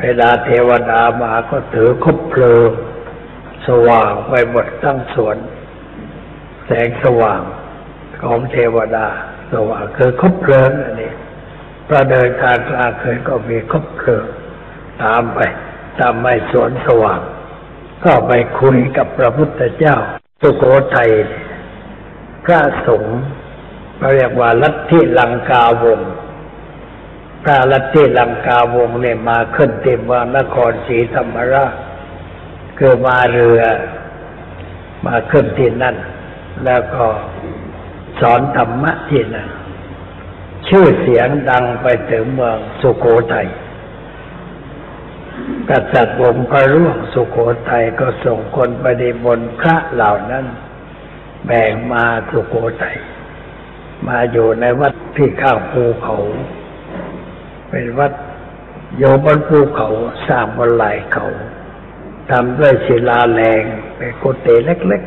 เวลาเทวดามาก็ถือคบเพลิง สว่างไปหมดทั้งสวน แสงสว่างของเทวดา สว่างคือคบเพลิงอันนี้พระเดินทางกลางคืนก็มีคบเพลิง ตามไปตามไปสวนสว่าง ก็ไปคุยกับพระพุทธเจ้า สุโขทัยพระสงฆ์เรียกว่าลัทธิลังกาวงพระลัทธิลังกาวงเนี่ยมาขึ้นที่เมืองนครศรีธรรมราชคือมาเรือ มาขึ้นที่นั่น แล้วก็สอนธรรมะที่นั่นชื่อเสียงดังไปถึงเมืองสุโขทัย กษัตริย์วงพระร่วงสุโขทัยก็ส่งคนไปในบนพระเหล่านั้น แบ่งมาสุโขทัยมาอยู่ในวัดที่ข้างภูเขา เป็นวัดโยบนภูเขาสร้างบนไหลเขาทำด้วยศิลาแรงเป็นกุฏิเล็ก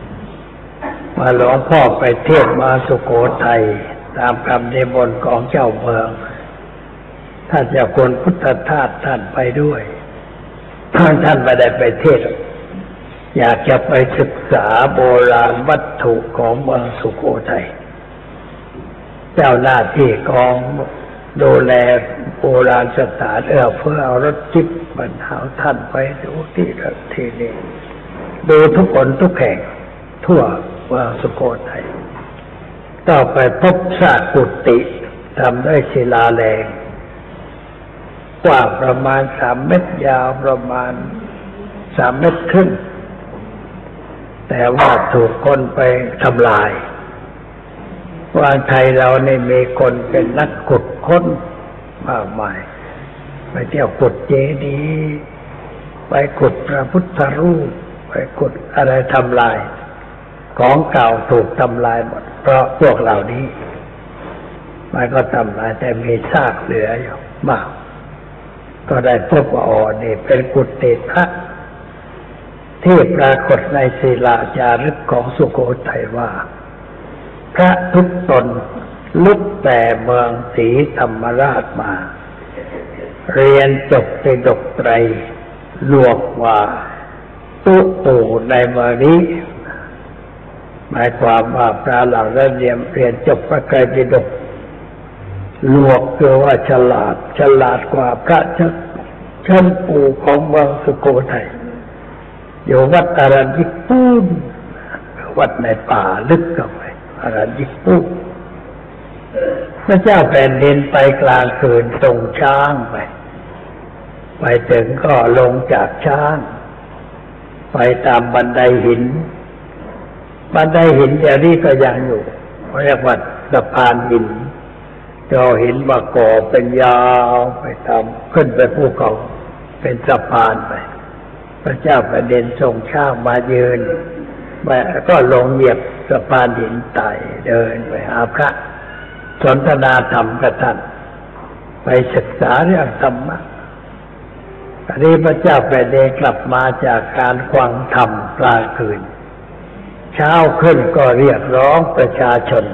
ๆ มาหลวงพ่อไปเทศมาสุโขทัยตามคำนิมนต์ของเจ้าเมือง ท่านจ้าคนพุทธทาสท่านไปด้วยท่านท่านไม่ได้ไปเทศ อยากจะไปศึกษาโบราณวัตถุของเมืองสุโขทัยเจ้าหน้าที่กองดูแลโบราณสถานเอื้อเพื่อเอารถจิบบรรเทาท่านไปดูที่นั่นที่นี่ดูทุกคนทุกแห่งทั่วเมืองสุโขทัยต่อไปพบซากกุฏิทำด้วยศิลาแรง กว้างประมาณสามเมตรยาวประมาณสามเมตรครึ่ง แต่ว่าถูกคนไปทำลายว่าไทยเราเนี่มีคนเป็นนักขุดค้นมากมายไปเที่ยวขุดเจดีย์ไปขุดพระพุทธรูป ไปขุดอะไรทำลาย ของเก่าถูกทำลายหมดเพราะพวกเหล่านี้ มันก็ทำลายแต่มีซากเหลืออยู่มาก ก็ได้พบว่าอ๋อนี่เป็นกุฏิพระที่ปรากฏในศิลาจารึกของสุโขทัยว่า พระทุกตนลุกแต่เมืองศรีธรรมราชมา เรียนจบในดกไตรลวกว่าตุตูในเมืองนี้ หมายความว่าพระเหล่านั้นเรียนเรียนจบพระไตรปิฎก ลวกคือว่าฉลาด ฉลาดกว่าพระชั้นปู่ของเมืองสุโขทัยอยู่วัดอารัญญิปูนวัดในป่าลึกเข้าไปอารัญญิปูนพระเจ้าแผ่นดินไปกลางคืนตรงช้างไป ไปถึงก็ลงจากช้าง ไปตามบันไดหิน บันไดหินเดี๋ยวนี้ก็ยังอยู่เรียกว่าสะพานหิน จอหินมาก่อเป็นยาวไปตามขึ้นไปภูเขาเป็นสะพานไป พระเจ้าแผ่นดินส่งช้างมายืนก็ลงเหยียบสะพานหินไต่เดินไปหาพระ สนทนาธรรมกับท่านไปศึกษาเรื่องธรรมะอันนี้พระเจ้าแผ่นดินกลับมาจากการฟังธรรมกลาคืน เช้าขึ้นก็เรียกร้องประชาชน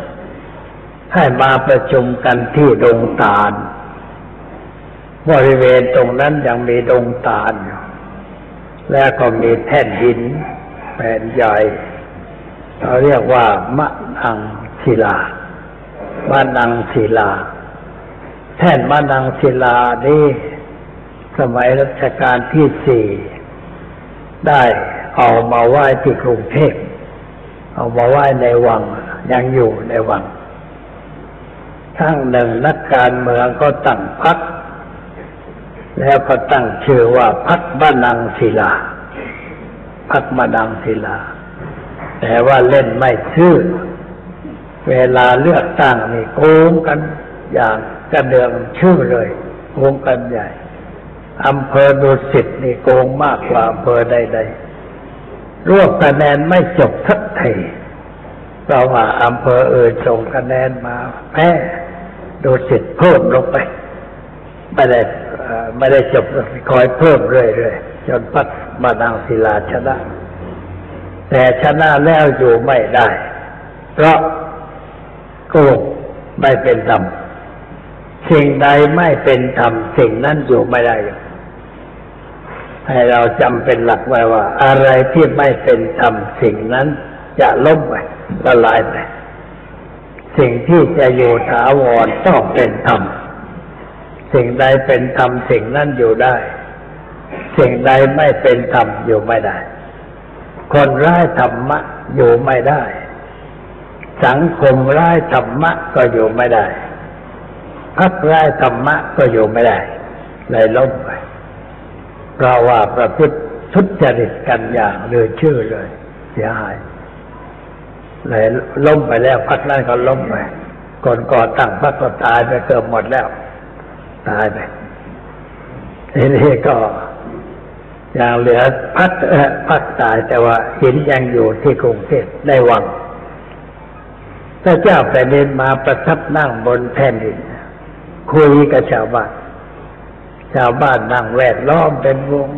ให้มาประชุมกันที่ดงตาล บริเวณตรงนั้นยังมีดงตาล แล้วก็มีแท่นหินแผ่นใหญ่เขาเรียกว่ามะนังศิลามานังศิลา แท่นมานังศิลานี้สมัยรัชกาลที่สี่ได้เอามาไหว้ที่กรุงเทพเอามาไหว้ในวังยังอยู่ในวัง ทั้งหนึ่งนักการเมืองก็ตั้งพักแล้วก็ตั้งชื่อว่าพักบ้านังศิลาพักมาดังศิลา แต่ว่าเล่นไม่ชื่อ เวลาเลือกตั้งนี่โกงกันอย่างกระเดืองชื่อเลยโกงกันใหญ่อำเภอดุสิตนี่โกงมากกว่าอำเภอใดๆรวบคะแนนไม่จบสักทีเพราะว่าอำเภออื่นส่งคะแนนมาแพ้ ดุสิตเพิ่มลงไป ไม่ได้ไม่ได้จบคอยเพิ่มเรื่อยๆจนพัดมาดางศิลาชนะ แต่ชนะแล้วอยู่ไม่ได้ เพราะโกงไม่เป็นธรรมสิ่งใดไม่เป็นธรรมสิ่งนั้นอยู่ไม่ได้ ให้เราจำเป็นหลักไว้ว่า อะไรที่ไม่เป็นธรรมสิ่งนั้นจะล้มไปละลายไป สิ่งที่จะอยู่ถาวรต้องเป็นธรรม สิ่งใดเป็นธรรมสิ่งนั้นอยู่ได้ สิ่งใดไม่เป็นธรรมอยู่ไม่ได้ คนร้ายธรรมะอยู่ไม่ได้ สังคมร้ายธรรมะก็อยู่ไม่ได้พักร้ายธรรมะก็อยู่ไม่ได้เลยล้มไปเพราะว่าประพฤติทุจริตกันอย่างเลือชื่อเลย เสียหาย เลยล้มไปแล้วพักนั้นก็ล้มไปก่อนก่อตั้งพักก็ตายไปเกือบหมดแล้ว ตายไปทีนี้ก็อย่างเหลือพักพักตายแต่ว่าหินยังอยู่ที่กรุงเทพได้วังพระเจ้าแผ่นดินมาประทับนั่งบนแผ่นดิน คุยกับชาวบ้าน ชาวบ้านนั่งแวดล้อมเป็นวง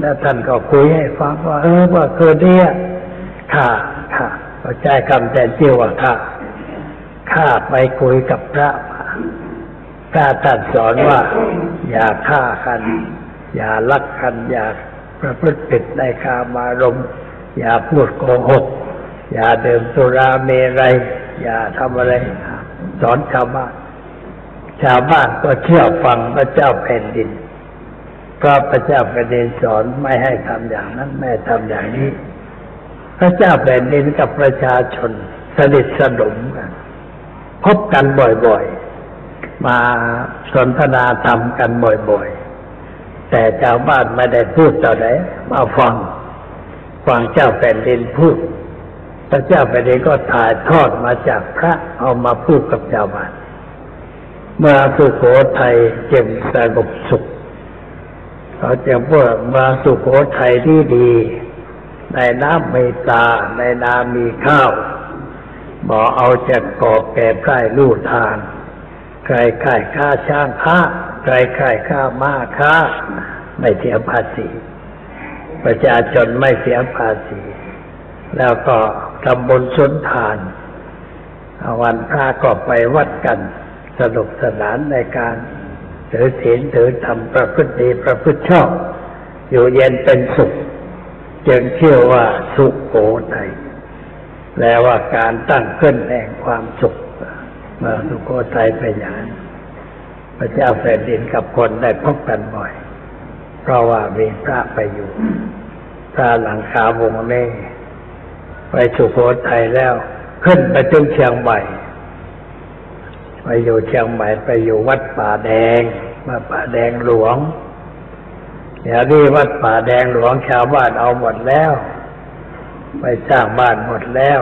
แล้วท่านก็คุยให้ฟังว่า เออว่าคืนนี้ข้าข้า ก็ใจคำแต่เจียวว่าข้าข้าไปคุยกับพระพระท่านสอนว่า อย่าฆ่ากัน อย่าลักกันอย่าประพฤติผิดในคามารมอย่าพูดโกหก อย่าเดื่มสุราเมรัยอย่าทำอะไร สอนชาวบ้านชาวบ้านก็เชื่อฟังพระเจ้าแผ่นดินเพระพระเจ้าแผ่นดินสอนไม่ให้ทำอย่างนั้น ไม่ทำอย่างนี้ พระเจ้าแผ่นดินกับประชาชนสนิทสนมกัน พบกันบ่อยๆ มาสนทนาธรรมกันบ่อยๆ แต่ชาวบ้านไม่ได้พูดต่อไหนมาฟังฟังเจ้าแผ่นดินพูด พระเจ้าแผ่นดินก็ถ่ายทอดมาจากพระเอามาพูดกับชาวบ้าน เมื่อสุโขทัยเจ็บสงบสุขเขาจะว่ามาสุโขทัยที่ดี ในน้ำมีตา ในนามีข้าวบอกเอาจากอบแก่ไพร่ลู่ทางใครขายค่าช่างค่าใครขายค่าม้าค่าไม่เสียภาษี ประชาชนไม่เสียภาษี แล้วก็ทำบุญสนทาน วันพระก็ไปวัดกันสนุกสนานในการถือศีลถือธรรมประพฤติดีประพฤติชอบ อยู่เย็นเป็นสุข จึงเชื่อว่าสุขโกไทยแปลว่าการตั้งขึ้นแห่งความสุขเมื่อสุโขทัยไปอย่างนั้นพระเจ้าแผ่นดินกับคนได้พบกันบ่อย เพราะว่ามีพระไปอยู่พระหลังคาวงเล่ไปสุโขทัยแล้ว ขึ้นไปถึงเชียงใหม่ไปอยู่เชียงใหม่ไปอยู่วัดป่าแดงวัดป่าแดงหลวง เดี๋ยวนี้วัดป่าแดงหลวงชาวบ้านเอาหมดแล้ว ไปสร้างบ้านหมดแล้ว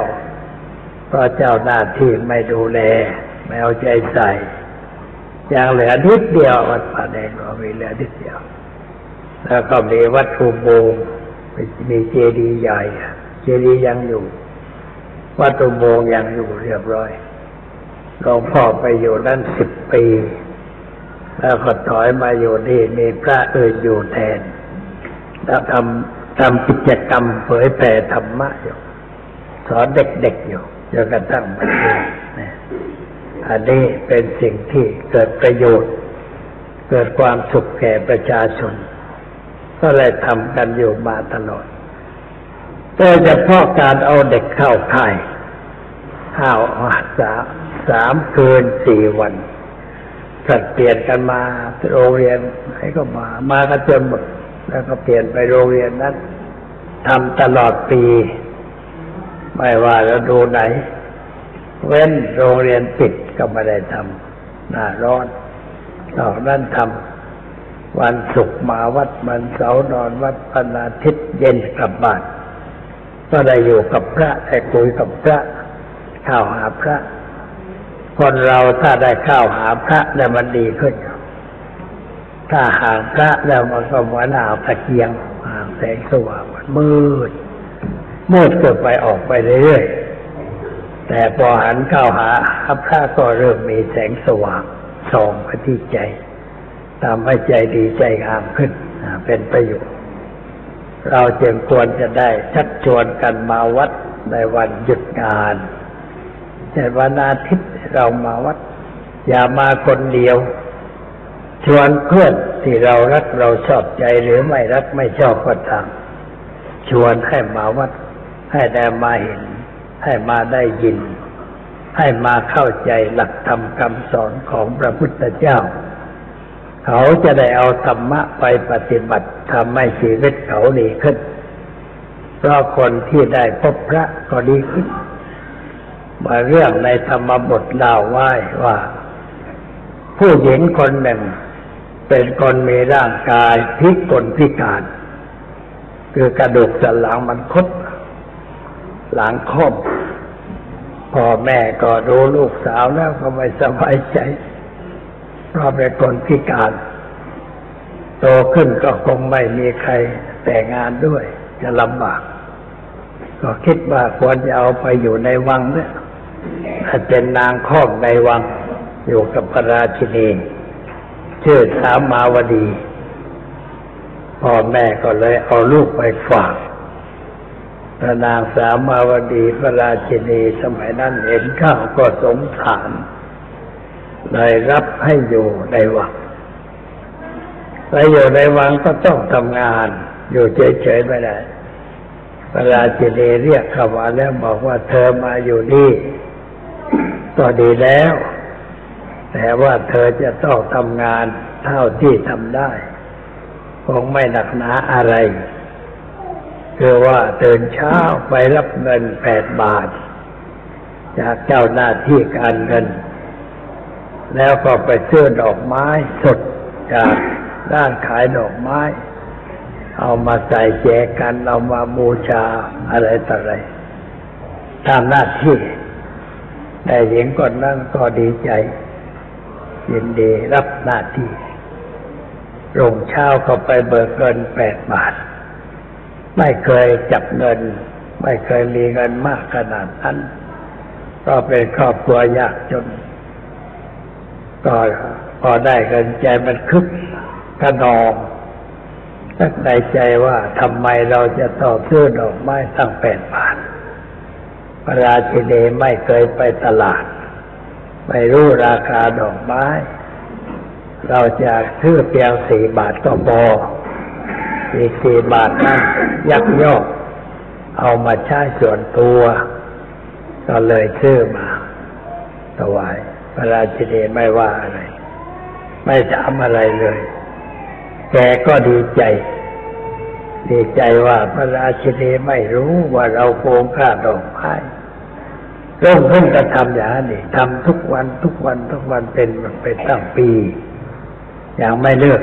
เพราะเจ้าหน้าที่ไม่ดูแล ไม่เอาใจใส่อยังเหลือนิดเดียววัดป่าแดงหลวงมีเหลือนิดเดียว แล้วก็มีวัดอุโบงมีเจดีย์ใหญ่เจดีย์ยังอยู่ วัดอุโบงยังอยู่เรียบร้อยหลวงพ่อไปอยู่นั่นสิบปี แล้วก็ถอยมาอยู่นี่มีพระอื่นอยู่แทน แล้วทำทำกิจกรรมเผยแผ่ธรรมะอยู่สอนเด็กๆอยู่จนกระทั่งบัดนี้อันนี้เป็นสิ่งที่เกิดประโยชน์ เกิดความสุขแก่ประชาชน ก็เลยทำกันอยู่มาตลอดโดยเฉพาะการเอาเด็กเข้าค่ายข้าวอาสาสามคืนสี่วัน สัดเปลี่ยนกันมาโรงเรียนไหนก็มา มากันจนหมดแล้วก็เปลี่ยนไปโรงเรียนนั้นทำตลอดปี ไม่ว่าเราดูไหน เว้นโรงเรียนปิดก็ไม่ได้ทำหน้าร้อนนอกนั้นทำวันศุกร์มาวัดวันเสาร์นอนวัดวันอาทิตย์เย็นกลับบ้านก็ได้อยู่กับพระได้คุยกับพระเข้าหาพระ คนเราถ้าได้เข้าหาพระแล้วมันดีขึ้น ถ้าห่างพระแล้วมันก็เหมือนห่างตะเกียงห่างแสงสว่างมันมืดมืดเกิดไปออกไปเรื่อยๆแต่พอหันเข้าหาพระก็เริ่มมีแสงสว่างส่องไปที่ใจทำให้ใจดีใจงามขึ้นเป็นประโยชน์ เราจึงควรจะได้ชักชวนกันมาวัดในวันหยุดงาน่วันอาทิตย์เรามาวัด อย่ามาคนเดียว ชวนเพื่อนที่เรารักเราชอบใจหรือไม่รักไม่ชอบก็ตามชวนให้มาวัด ให้ได้มาเห็น ให้มาได้ยิน ให้มาเข้าใจหลักธรรมคำสอนของพระพุทธเจ้า เขาจะได้เอาธรรมะไปปฏิบัติทำให้ชีวิตเขาดีขึ้น เพราะคนที่ได้พบพระก็ดีขึ้น มาเรื่องในธรรมบทเล่าไว้ว่า ผู้หญิงคนหนึ่ง เป็นคนมีร่างกายพิกลพิการ คือกระดูกสันหลังมันคดหลังคมพ่อแม่ก็ดูลูกสาวแล้วก็ไม่สบายใจเพราะเป็นคนพิการ โตขึ้นก็คงไม่มีใครแต่งงานด้วย จะลำบาก ก็คิดว่าควรจะเอาไปอยู่ในวังเนี่ย เป็นนางข้องในวังอยู่กับพระราชินีชื่อสามาวดีพ่อแม่ก็เลยเอาลูกไปฝากพระนางสามาวดีพระราชินีสมัยนั้นเห็นข้าวก็สงสารได้รับให้อยู่ในวังไปอยู่ในวังก็ต้องทำงาน อยู่เฉยๆไม่ได้พระราชินีเรียกเข้ามาแล้วบอกว่าเธอมาอยู่นี่ ก็ดีแล้ว แต่ว่าเธอจะต้องทำงานเท่าที่ทำได้ คงไม่หนักหนาอะไร คือว่าตื่นเช้าไปรับเงินแปดบาท จากเจ้าหน้าที่การเงิน แล้วก็ไปซื้อดอกไม้สดจากด้านขายดอกไม้ เอามาใส่แจกัน เอามาบูชาอะไรต่ออะไรทำหน้าที่ แต่หญิงคนนั้นก็ดีใจยินดีรับหน้าที่ลงเช้าก็ไปเบิกเงินแปดบาท ไม่เคยจับเงิน ไม่เคยมีเงินมากขนาดนั้นก็เป็นครอบครัวยากจน ก็พอได้กันใจมันคึกกระนองตั้งในใจว่าทำไมเราจะต่อซื้อดอกไม้ตั้งแปดบาท ระราชินีไม่เคยไปตลาด ไม่รู้ราคาดอกไม้ เราจะซื้อเพียงสี่บาทก็พออีกสี่บาทนั้นยักยอกเอามาใช้ส่วนตัว ก็เลยซื้อมาถวายพระราชินีไม่ว่าอะไร ไม่ถามอะไรเลยแกก็ดีใจ ดีใจว่าพระราชินีไม่รู้ว่าเราโกงค่าดอกไม้ ร่มขึ้นกระทำอย่างนี้ทำทุกวันทุกวันทุกวันเป็นเป็นตั้งปี อย่างไม่เลิก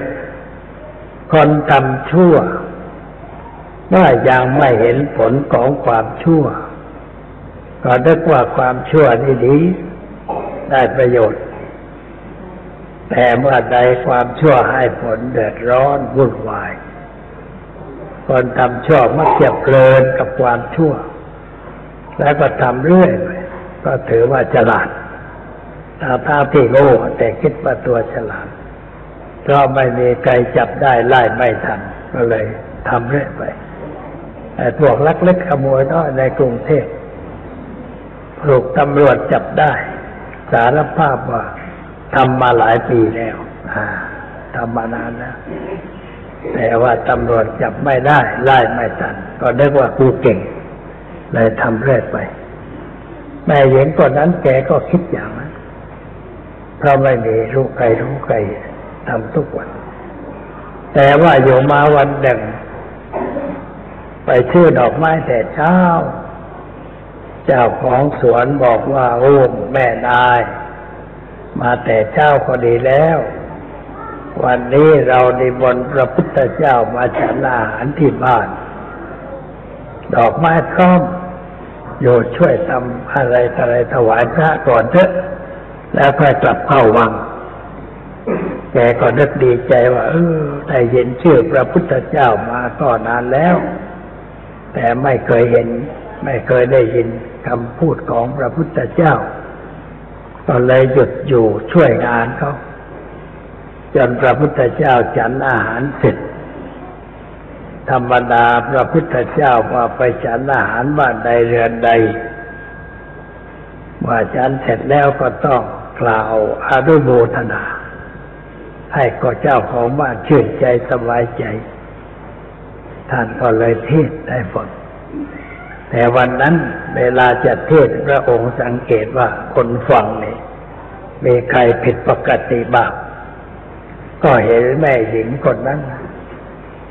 คนทำชั่วว่ายังไม่เห็นผลของความชั่ว ก็นึกว่าความชั่วนี่ดีได้ประโยชน์ แต่เมื่อใดความชั่วให้ผลเดือดร้อนวุ่นวาย คนทำชั่วมักจะเพลินกับความชั่ว แล้วก็ทำเรื่อยไป ก็ถือว่าฉลาดตาตาที่โง่แต่คิดว่าตัวฉลาดเพราะไม่มีใครจับได้ไล่ไม่ทันก็เลยทำเรื่อยไปแต่พวกลักเล็กขโมยน้อยในกรุงเทพถูกตำรวจจับได้ สารภาพว่าทำมาหลายปีแล้วทำมานานแล้วแต่ว่าตำรวจจับไม่ได้ไล่ไม่ทัน ก็เรียกว่ากูเก่งเลยทำเรื่อยไป แม่เห็นก่อนนั้นแกก็คิดอย่างนั้นเพราะไม่มีรู้ใครรู้ใครทำทุกวัน แต่ว่าอยู่มาวันหนึ่ง ไปชื่อดอกไม้แต่เช้า เจ้าของสวนบอกว่าโอ้แม่นาย มาแต่เจ้าก็ดีแล้ว วันนี้เรานิมนพระพุทธเจ้ามาฉันอาหารที่บ้าน ดอกไม้พร้อม โยช่วยทำอะไรอะไรถวายพระก่อนเถอะ แล้วค่อยกลับเข้าวัง แกก็นึกดีใจว่า เออได้เห็นชื่อพระพุทธเจ้ามาก็นานแล้ว แต่ไม่เคยเห็น ไม่เคยได้ยินคำพูดของพระพุทธเจ้า ก็เลยหยุดอยู่ช่วยงานเขาจนพระพุทธเจ้าฉันอาหารเสร็จ ธรรมดาพระพุทธเจ้ามาไปฉันอาหารบ้านใดเรือนใด ว่าฉันเสร็จแล้วก็ต้องกล่าวอารุโมทนา ให้ก็เจ้าของบ้านชื่นใจสบายใจ ท่านก็เลยเทศได้ฝนแต่วันนั้นเวลาจะเทศพระองค์สังเกตว่าคนฟังนี่มีใครผิดปกติบ้างก็เห็นแม่หญิงคนนั้น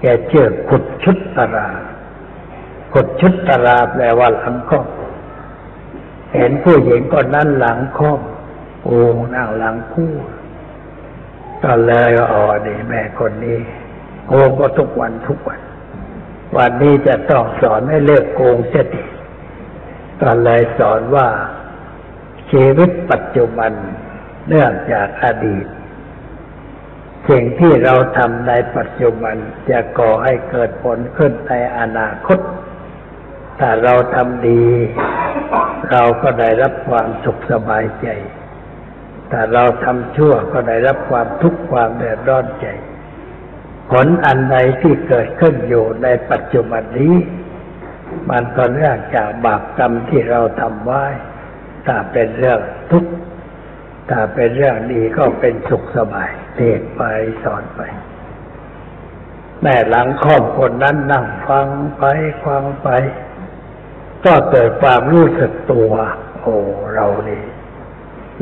แกเชื่อขุดชุดตราขุดชุดตราแปลว่าหลังค้อมเห็นผู้หญิงคนนั้นหลังค้อมโอ้นั่งหลังคู่ก็เลยอ๋อนี่แม่คนนี้โกงก็ทุกวันทุกวัน วันนี้จะต้องสอนให้เลิกโกงเสียทีก็เลยสอนว่าชีวิตปัจจุบันเนื่องจากอดีต สิ่งที่เราทำในปัจจุบันจะก่อให้เกิดผลขึ้นในอนาคต ถ้าเราทำดี เราก็ได้รับความสุขสบายใจถ้าเราทำชั่วก็ได้รับความทุกข์ความเดือดร้อนใจ ผลอันใดที่เกิดขึ้นอยู่ในปัจจุบันนี้ มันก็เรื่องจากบาปกรรมที่เราทำไว้ถ้าเป็นเรื่องทุกข์ ถ้าเป็นเรื่องดีก็เป็นสุขสบายเทศไปสอนไปแม่หลังข้อมคนนั้นนั่งฟังไปฟังไป ก็เกิดความรู้สึกตัว โอ้เรานี่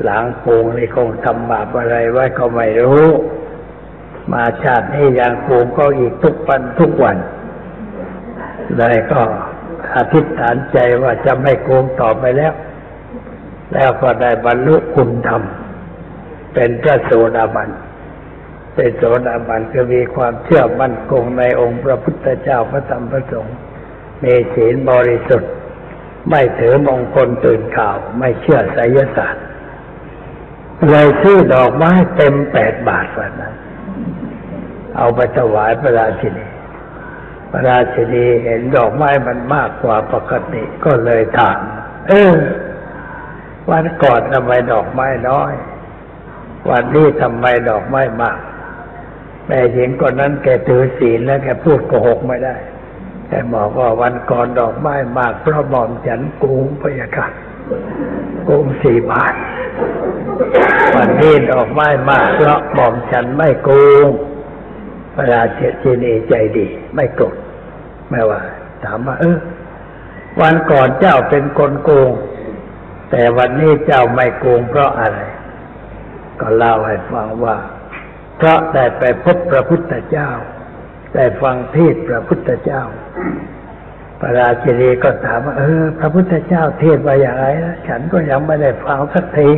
หลังโปงนี่คงทำบาปอะไรไว้ก็ไม่รู้ มาชาตินี้ยังโกงก็อีกทุกวันทุกวันเลยก็อธิษฐานใจว่าจะไม่โกงต่อไปแล้ว แล้วก็ได้บรรลุคุณธรรม เป็นพระโสดาบัน เป็นโสดาบันก็มีความเชื่อมั่นคงในองค์พระพุทธเจ้าพระธรรมพระสงฆ์มีศีลบริสุทธิ์ ไม่ถือมงคลตื่นข่าว ไม่เชื่อไสยศาสตร์เลยซื้อดอกไม้เต็มแปดบาทวันนั้นเอาไปถวายพระราชินี พระราชินีเห็นดอกไม้มันมากกว่าปกติก็เลยถาม เออ วันก่อนทำไมดอกไม้น้อย วันนี้ทำไมดอกไม้มาก แม่หญิงคนนั้นแกถือศีลแล้วแกพูดโกหกไม่ได้แกบอกว่าวันก่อนดอกไม้มาก เพราะหมอมฉันกูงพยากาศกูงสี่บาท วันนี้ดอกไม้มากเพราะหมอมฉันไม่กูงพระราชินีใจดี ไม่โกรธไม่ว่า ถามว่าเออวันก่อนเจ้าเป็นคนโกง แต่วันนี้เจ้าไม่โกงเพราะอะไร ก็เล่าให้ฟังว่า เพราะได้ไปพบพระพุทธเจ้า ได้ฟังเทศพระพุทธเจ้า พระราชินีก็ถามว่า เออ พระพุทธเจ้าเทศว่าอย่างไรนะฉันก็ยังไม่ได้ฟังสักที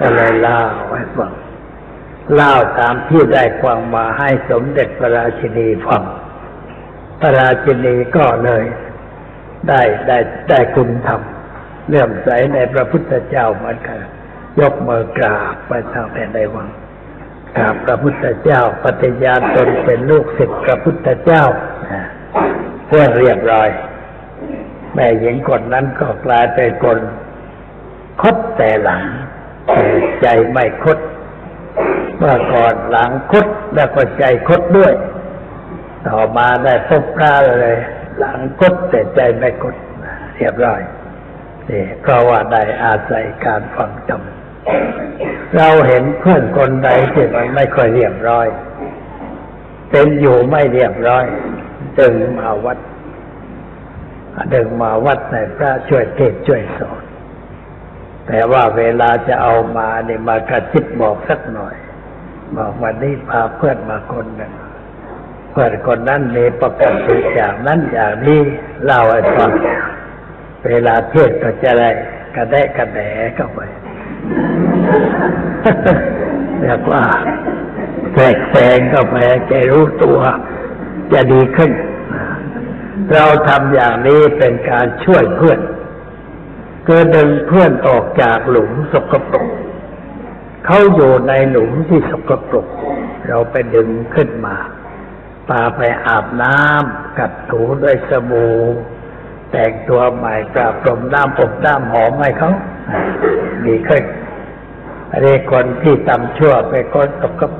ก็เลยเล่าให้ฟังเล่าตามที่ได้ฟังมาให้สมเด็จพระราชินีฟัง พระราชินีก็เลย ได้ได้ได้คุณธรรม เลื่อมใสในพระพุทธเจ้าเหมือนกันยกมือกราบไปทางแผ่นใดวังกราบพระพุทธเจ้าปฏิญาณตนเป็นลูกศิษย์พระพุทธเจ้าเพื่อเรียบร้อย แม่หญิงคนนั้นก็กลายเป็นคนคดแต่หลังใจไม่คดเมื่อก่อนหลังคดแล้วก็ใจคดด้วย ต่อมาได้พบพระเลย หลังคดแต่ใจไม่คดเรียบร้อย นี่เพราะว่าได้อาศัยการฟังธรรมเราเห็นเพื่อนคนใดที่มันไม่ค่อยเรียบร้อย เป็นอยู่ไม่เรียบร้อย ดึงมาวัดดึงมาวัดในพระช่วยเทศช่วยสอนแต่ว่าเวลาจะเอามาเนี่ยมากระจิบบอกสักหน่อย บอกวันนี้พาเพื่อนมาคนหนึ่งเพื่อนคนนั้นมีปกติอย่างนั้นอย่างนี้เล่าให้ฟัง เวลาเทศก็จะได้กระแดะกระแดะเข้าไปเรียกว่าแฝงแฝงก็แฝงใจรู้ตัว จะดีขึ้น เราทำอย่างนี้เป็นการช่วยเพื่อนคือดึงเพื่อนออกจากหลุมสกปรกเขาอยู่ในหลุมที่สกปรก เราไปดึงขึ้นมาพาไปอาบน้ำกัดถูด้วยสบู่ แต่งตัวใหม่กราบพรมน้ำอบน้ำหอมให้เขาดีขึ้นอันนี้คนที่ทำชั่วไปคนตกกับ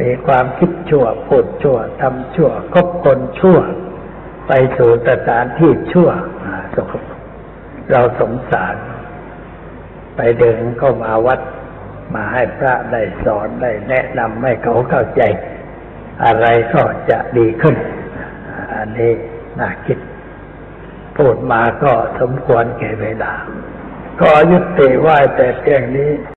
มีความคิดชั่วพูดชั่วทำชั่วคบคนชั่ว ไปสู่สถานที่ชั่วสกปรกเราสงสาร ไปเดินเข้ามาวัด มาให้พระได้สอนได้แนะนำให้เขาเข้าใจ อะไรก็จะดีขึ้น อันนี้น่าคิด พูดมาก็สมควรแก่เวลา ก็ยุติไว้แต่เพียงนี้